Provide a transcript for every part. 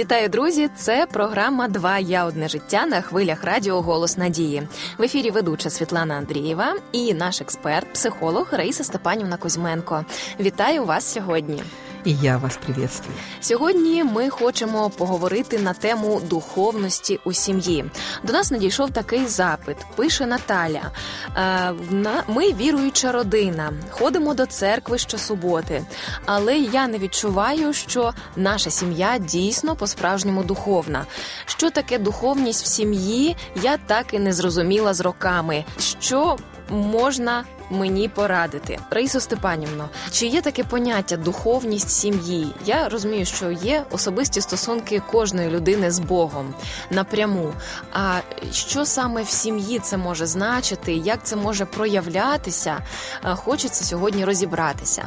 Вітаю, друзі! Це програма Два я одне життя на хвилях радіо Голос Надії. В ефірі ведуча Світлана Андрієва і наш експерт, психолог Раїса Степанівна Кузьменко. Вітаю вас сьогодні. І я вас приветствую. Сьогодні ми хочемо поговорити на тему духовності у сім'ї. До нас надійшов такий запит. Пише Наталя: «Е, ми віруюча родина, ходимо до церкви щосуботи, але я не відчуваю, що наша сім'я дійсно по-справжньому духовна. Що таке духовність в сім'ї? Я так і не зрозуміла з роками. Що можна мені порадити. Раїсо Степанівно, чи є таке поняття духовність сім'ї? Я розумію, що є особисті стосунки кожної людини з Богом напряму. А що саме в сім'ї це може значити, як це може проявлятися? Е, хочеться сьогодні розібратися.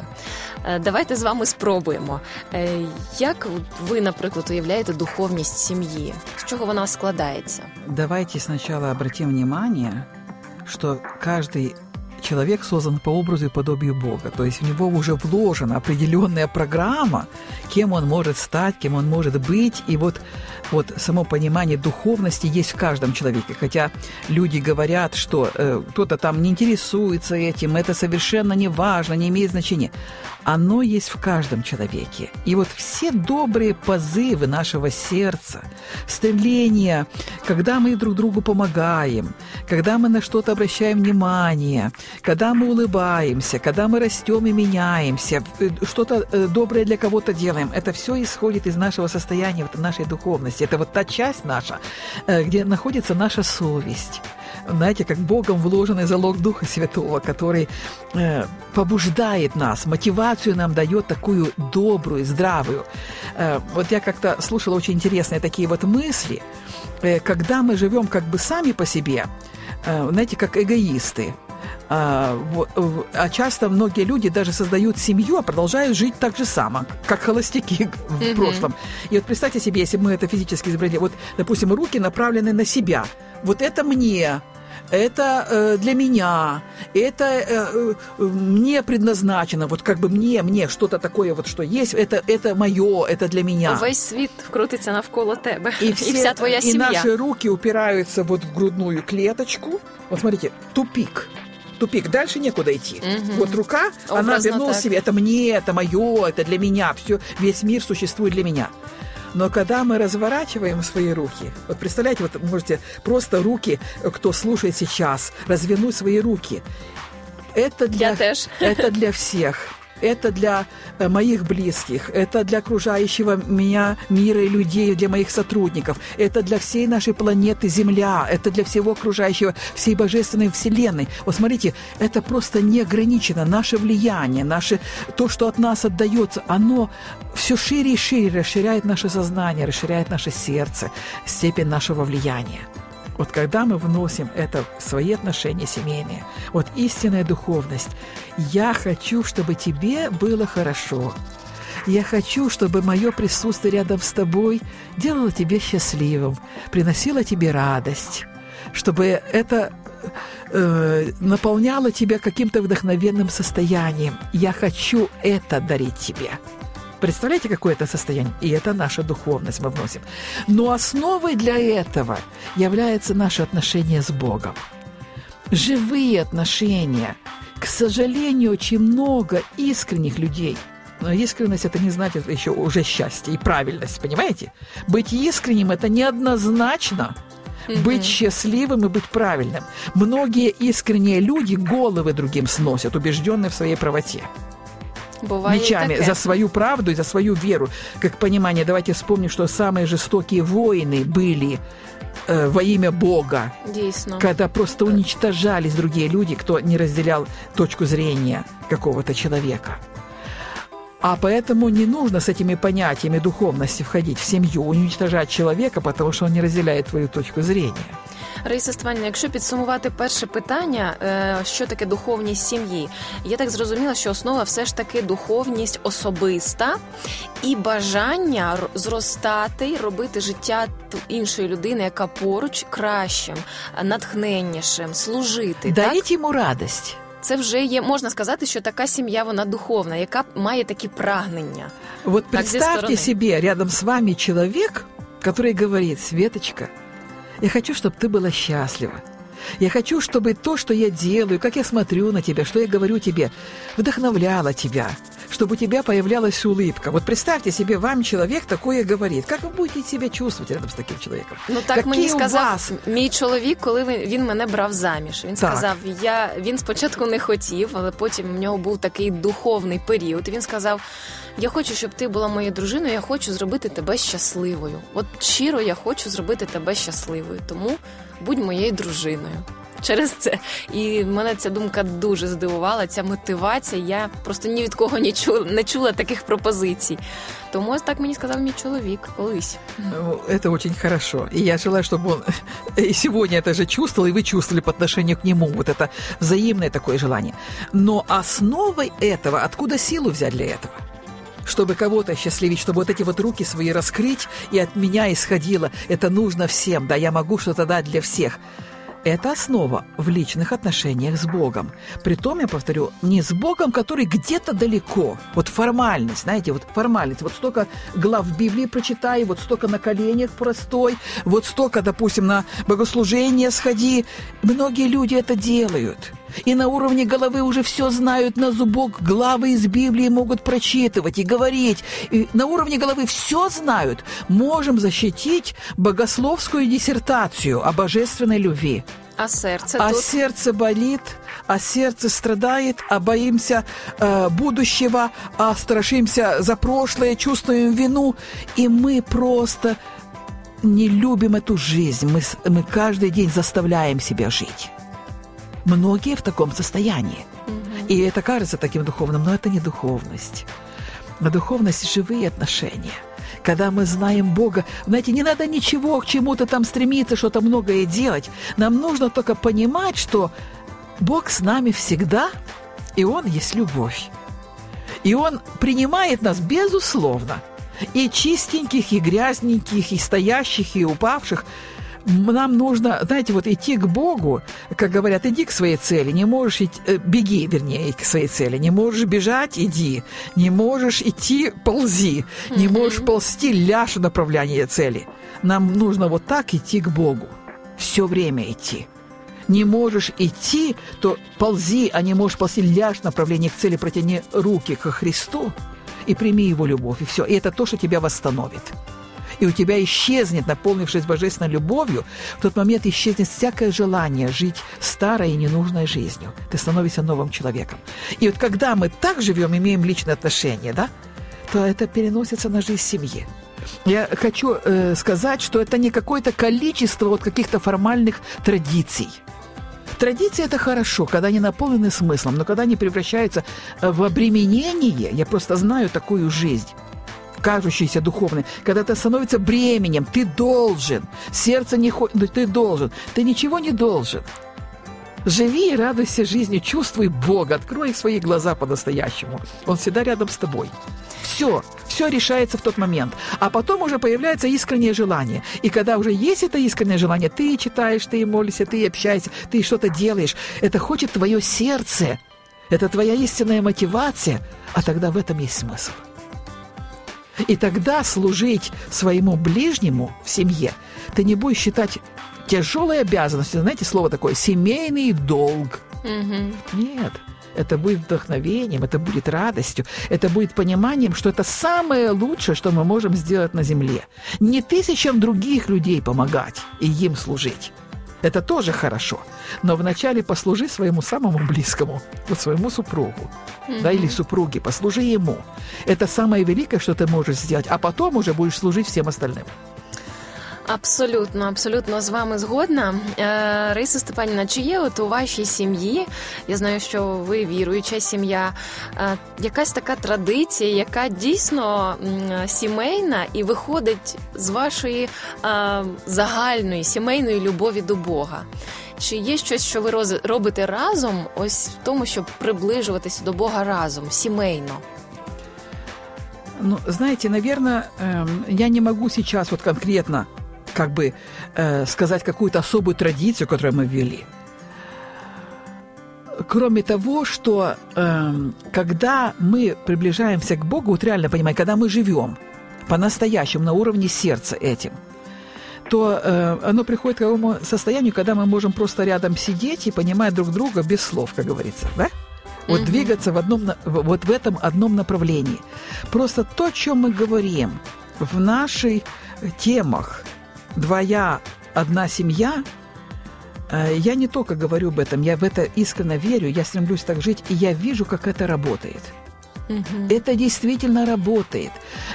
Е, давайте з вами спробуємо. Е, як ви, наприклад, уявляєте духовність сім'ї? З чого вона складається? Давайте спочатку обратимо увагу, що кожен человек создан по образу и подобию Бога. То есть в него уже вложена определенная программа, кем он может стать, кем он может быть. И вот, вот само понимание духовности есть в каждом человеке. Хотя люди говорят, что э, кто-то там не интересуется этим, это совершенно не важно, не имеет значения. Оно есть в каждом человеке. И вот все добрые позывы нашего сердца, стремление, когда мы друг другу помогаем, когда мы на что-то обращаем внимание, когда мы улыбаемся, когда мы растем и меняемся, э, что-то э, доброе для кого-то делаем, это все исходит из нашего состояния, вот нашей духовности. Это вот та часть наша, э, где находится наша совесть знаете, как Богом вложенный залог Духа Святого, который э, побуждает нас, мотивацию нам дает такую добрую, здравую. Э, вот я как-то слушала очень интересные такие вот мысли, э, когда мы живем как бы сами по себе, знаете, как эгоисты, а, а часто многие люди даже создают семью, а продолжают жить так же само, как холостяки в mm-hmm. прошлом. И вот представьте себе, если мы это физически изобрели, вот, допустим, руки направлены на себя. Вот это мне, это э, для меня, это э, э, мне предназначено, вот как бы мне, мне что-то такое вот, что есть, это, это мое, это для меня. Весь світ крутиться навколо тебе, и, все, и вся твоя семья. И наши руки упираются вот в грудную клеточку. Вот смотрите, тупик тупик, дальше некуда идти. Угу. Вот рука, Образно она вернула так. себе, это мне, это мое, это для меня, все, весь мир существует для меня. Но когда мы разворачиваем свои руки, вот представляете, вот можете просто руки, кто слушает сейчас, развернуть свои руки. Это для, это для всех это для э, моих близких, это для окружающего меня мира и людей, для моих сотрудников, это для всей нашей планеты Земля, это для всего окружающего, всей божественной вселенной. Вот смотрите, это просто не ограничено. Наше влияние, наше, то, что от нас отдается, оно все шире и шире расширяет наше сознание, расширяет наше сердце, степень нашего влияния. Вот когда мы вносим это в свои отношения семейные, вот истинная духовность, я хочу, чтобы тебе было хорошо. Я хочу, чтобы мое присутствие рядом с тобой делало тебя счастливым, приносило тебе радость, чтобы это э, наполняло тебя каким-то вдохновенным состоянием. Я хочу это дарить тебе. Представляете, какое это состояние? И это наша духовность мы вносим. Но основой для этого является наше отношение с Богом. Живые отношения. К сожалению, очень много искренних людей – но искренность это не значит еще уже счастье и правильность, понимаете? Быть искренним это неоднозначно быть счастливым и быть правильным. Многие искренние люди головы другим сносят, убежденные в своей правоте. Бывает мечами за свою правду и за свою веру. Как понимание, давайте вспомним, что самые жестокие войны были э, во имя Бога. Действительно. Когда просто уничтожались другие люди, кто не разделял точку зрения какого-то человека. А поэтому не нужно с этими понятиями духовности входить в семью, уничтожать человека, потому что он не разделяет твою точку зрения. Раїса Степанівна, якщо підсумувати перше питання, е, що таке духовність сім'ї, я так зрозуміла, що основа все ж таки духовність особиста і бажання зростати й робити життя іншої людини, яка поруч кращим, натхненнішим, служити. Даріть йому радість. це вже є, можна сказати, що така сім'я вона духовна, яка має такі прагнення. Вот представьте себе рядом с вами человек, который говорит, Светочка, я хочу, чтобы ты была счастлива. Я хочу, чтобы то, что я делаю, как я смотрю на тебя, что я говорю тебе, вдохновляло тебя, чтобы у тебя появлялась улыбка. Вот представьте себе, вам человек такое говорит. Как вы будете себя чувствовать рядом з таким чоловіком? Ну так Які мені сказав вас... мій чоловік, коли він мене брав заміж. Він так. сказав, я він спочатку не хотів, але потім в нього був такий духовний період. І Він сказав: Я хочу, щоб ти була моєю дружиною, я хочу зробити тебе щасливою. От щиро я хочу зробити тебе щасливою. Тому будь моєю дружиною. Через це і мене ця думка дуже здивувала. Ця мотивація. Я просто ні від кого не чула, не чула таких пропозицій. Тому ось так мені сказав мій чоловік колись. Это очень хорошо. И я желаю, чтобы он и сегодня это же чувствовал, и вы чувствовали по отношению к нему вот это взаимное такое желание. Но основой этого, откуда силу взять для этого? чтобы кого-то счастливить, чтобы вот эти вот руки свои раскрыть, и от меня исходило, это нужно всем, да, я могу что-то дать для всех. Это основа в личных отношениях с Богом. Притом, я повторю, не с Богом, который где-то далеко. Вот формальность, знаете, вот формальность. Вот столько глав Библии прочитай, вот столько на коленях простой, вот столько, допустим, на богослужение сходи. Многие люди это делают. И на уровне головы уже все знают на зубок, главы из Библии могут прочитывать и говорить. И на уровне головы все знают. Можем защитить богословскую диссертацию о божественной любви. А сердце А тут? сердце болит, а сердце страдает, а боимся э, будущего, а страшимся за прошлое, чувствуем вину, и мы просто не любим эту жизнь. Мы, мы каждый день заставляем себя жить. Многие в таком состоянии. И это кажется таким духовным, но это не духовность. Но духовность – живые отношения – когда мы знаем Бога, знаете, не надо ничего к чему-то там стремиться, что-то многое делать. Нам нужно только понимать, что Бог с нами всегда, и Он есть любовь. И Он принимает нас безусловно. И чистеньких, и грязненьких, и стоящих, и упавших – нам нужно, знаете, вот идти к Богу, как говорят, иди к своей цели, не можешь идти, э, беги, вернее, к своей цели, не можешь бежать, иди, не можешь идти, ползи, не можешь ползти, ляжь в направлении цели. Нам нужно вот так идти к Богу, все время идти. Не можешь идти, то ползи, а не можешь ползти, ляжь в направлении к цели, протяни руки к Христу и прими Его любовь, и все. И это то, что тебя восстановит и у тебя исчезнет, наполнившись божественной любовью, в тот момент исчезнет всякое желание жить старой и ненужной жизнью. Ты становишься новым человеком. И вот когда мы так живем, имеем личные отношения, да, то это переносится на жизнь семьи. Я хочу э, сказать, что это не какое-то количество вот каких-то формальных традиций. Традиции – это хорошо, когда они наполнены смыслом, но когда они превращаются э, в обременение, я просто знаю такую жизнь, кажущейся духовной, когда это становится бременем, ты должен, сердце не хочет, ты должен, ты ничего не должен. Живи и радуйся жизни, чувствуй Бога, открой свои глаза по-настоящему. Он всегда рядом с тобой. Все, все решается в тот момент. А потом уже появляется искреннее желание. И когда уже есть это искреннее желание, ты читаешь, ты молишься, ты общаешься, ты что-то делаешь. Это хочет твое сердце. Это твоя истинная мотивация. А тогда в этом есть смысл. И тогда служить своему ближнему в семье ты не будешь считать тяжелой обязанностью, знаете, слово такое, семейный долг. Угу. Нет, это будет вдохновением, это будет радостью, это будет пониманием, что это самое лучшее, что мы можем сделать на земле. Не тысячам других людей помогать и им служить. Это тоже хорошо. Но вначале послужи своему самому близкому, вот своему супругу, mm-hmm. да, или супруге, послужи ему. Это самое великое, что ты можешь сделать, а потом уже будешь служить всем остальным. Абсолютно, абсолютно з вами згодна. Е, Раїса Степанівна, чи є от у вашій сім'ї? Я знаю, що ви віруюча сім'я, е, якась така традиція, яка дійсно сімейна і виходить з вашої е, загальної сімейної любові до Бога. Чи є щось, що ви робите разом, ось в тому, щоб приближуватися до Бога разом, сімейно? Ну, знаете, наверное, я не могу сейчас вот конкретно как бы э, сказать какую-то особую традицию, которую мы ввели. кроме того, что э, когда мы приближаемся к Богу, вот реально понимаю, когда мы живем по-настоящему на уровне сердца этим, то э, оно приходит к такому состоянию, когда мы можем просто рядом сидеть и понимать друг друга без слов, как говорится, да? Вот mm-hmm. двигаться в одном, вот в этом одном направлении. Просто то, о чем мы говорим в наших темах «Двоя, одна семья», э, я не только говорю об этом, я в это искренне верю, я стремлюсь так жить, и я вижу, как это работает. Угу. Это действительно работает.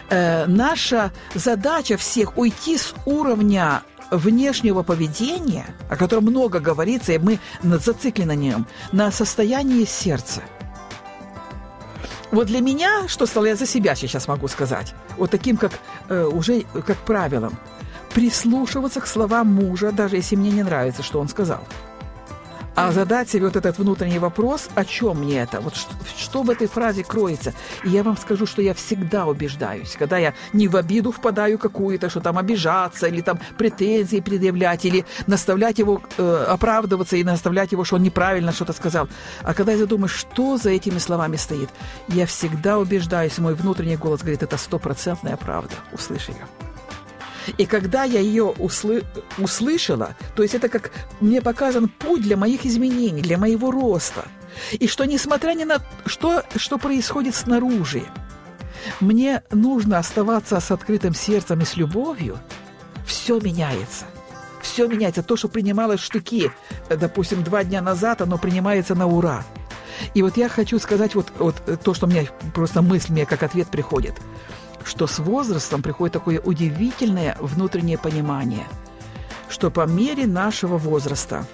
Э, наша задача всех уйти с уровня внешнего поведения, о котором много говорится, и мы зациклены на нем, на состояние сердца. Вот для меня, что стало, я за себя сейчас могу сказать, вот таким, как э, уже как правилом, прислушиваться к словам мужа, даже если мне не нравится, что он сказал – а задать себе вот этот внутренний вопрос, о чем мне это, вот что, что в этой фразе кроется. И я вам скажу, что я всегда убеждаюсь, когда я не в обиду впадаю какую-то, что там обижаться, или там претензии предъявлять, или наставлять его, э, оправдываться и наставлять его, что он неправильно что-то сказал. А когда я задумаю, что за этими словами стоит, я всегда убеждаюсь, мой внутренний голос говорит, это стопроцентная правда. Услышь ее. И когда я ее услы... услышала, то есть это как мне показан путь для моих изменений, для моего роста. И что несмотря ни на что, что происходит снаружи, мне нужно оставаться с открытым сердцем и с любовью, все меняется. Все меняется. То, что принималось в штыки, допустим, два дня назад, оно принимается на ура. И вот я хочу сказать вот, вот то, что мне просто мысль мне как ответ приходит – что с возрастом приходит такое удивительное внутреннее понимание, что по мере нашего возраста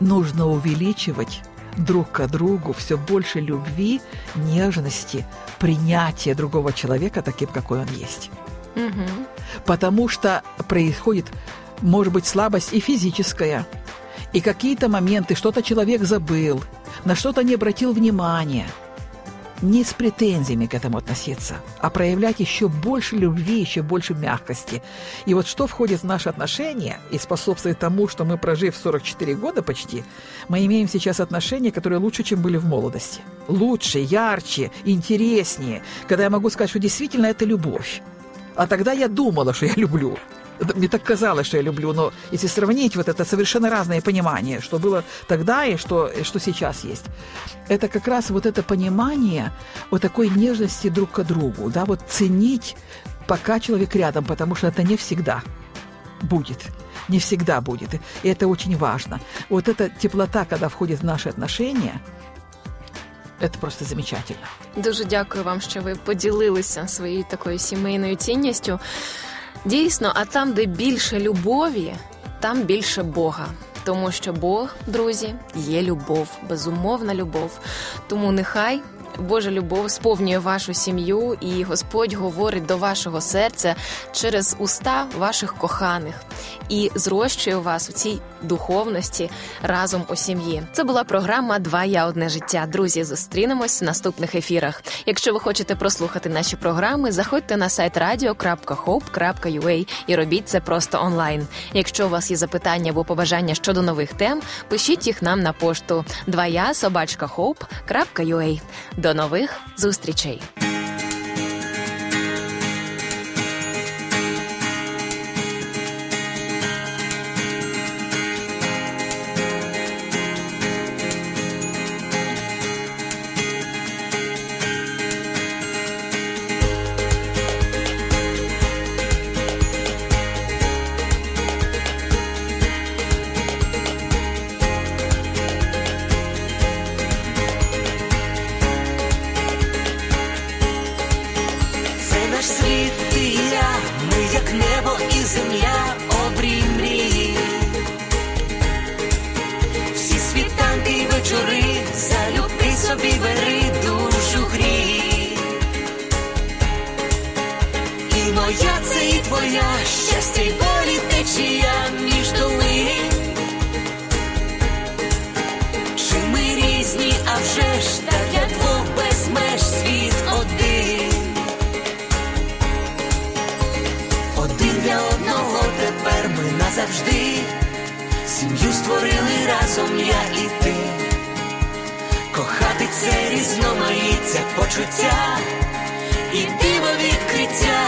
нужно увеличивать друг к другу все больше любви, нежности, принятия другого человека таким, какой он есть. Угу. Потому что происходит, может быть, слабость и физическая, и какие-то моменты, что-то человек забыл, на что-то не обратил внимания – не с претензиями к этому относиться, а проявлять еще больше любви, еще больше мягкости. И вот что входит в наши отношения и способствует тому, что мы, прожив 44 года почти, мы имеем сейчас отношения, которые лучше, чем были в молодости. Лучше, ярче, интереснее, когда я могу сказать, что действительно это любовь. А тогда я думала, что я люблю Мне так казалось, что я люблю, но если сравнить вот это совершенно разное понимание, что было тогда и что, и что сейчас есть, это как раз вот это понимание вот такой нежности друг к другу, да, вот ценить, пока человек рядом, потому что это не всегда будет не всегда будет. И это очень важно. Вот эта теплота, когда входит в наши отношения, це просто замечательно. Дуже дякую вам, що ви поділилися своєю такою сімейною цінністю. Дійсно, а там, де більше любові, там більше Бога. Тому що Бог, друзі, є любов, безумовна любов. Тому нехай Божа любов сповнює вашу сім'ю, і Господь говорить до вашого серця через уста ваших коханих і зрощує вас у цій духовності разом у сім'ї. Це була програма Два я одне життя. Друзі, зустрінемось в наступних ефірах. Якщо ви хочете прослухати наші програми, заходьте на сайт radio.hope.ua і робіть це просто онлайн. Якщо у вас є запитання або побажання щодо нових тем, пишіть їх нам на пошту 2я собачка. До нових зустрічей. разом я і ти, кохати це різноманіття почуття і диво відкриття,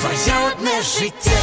твоя одне життя.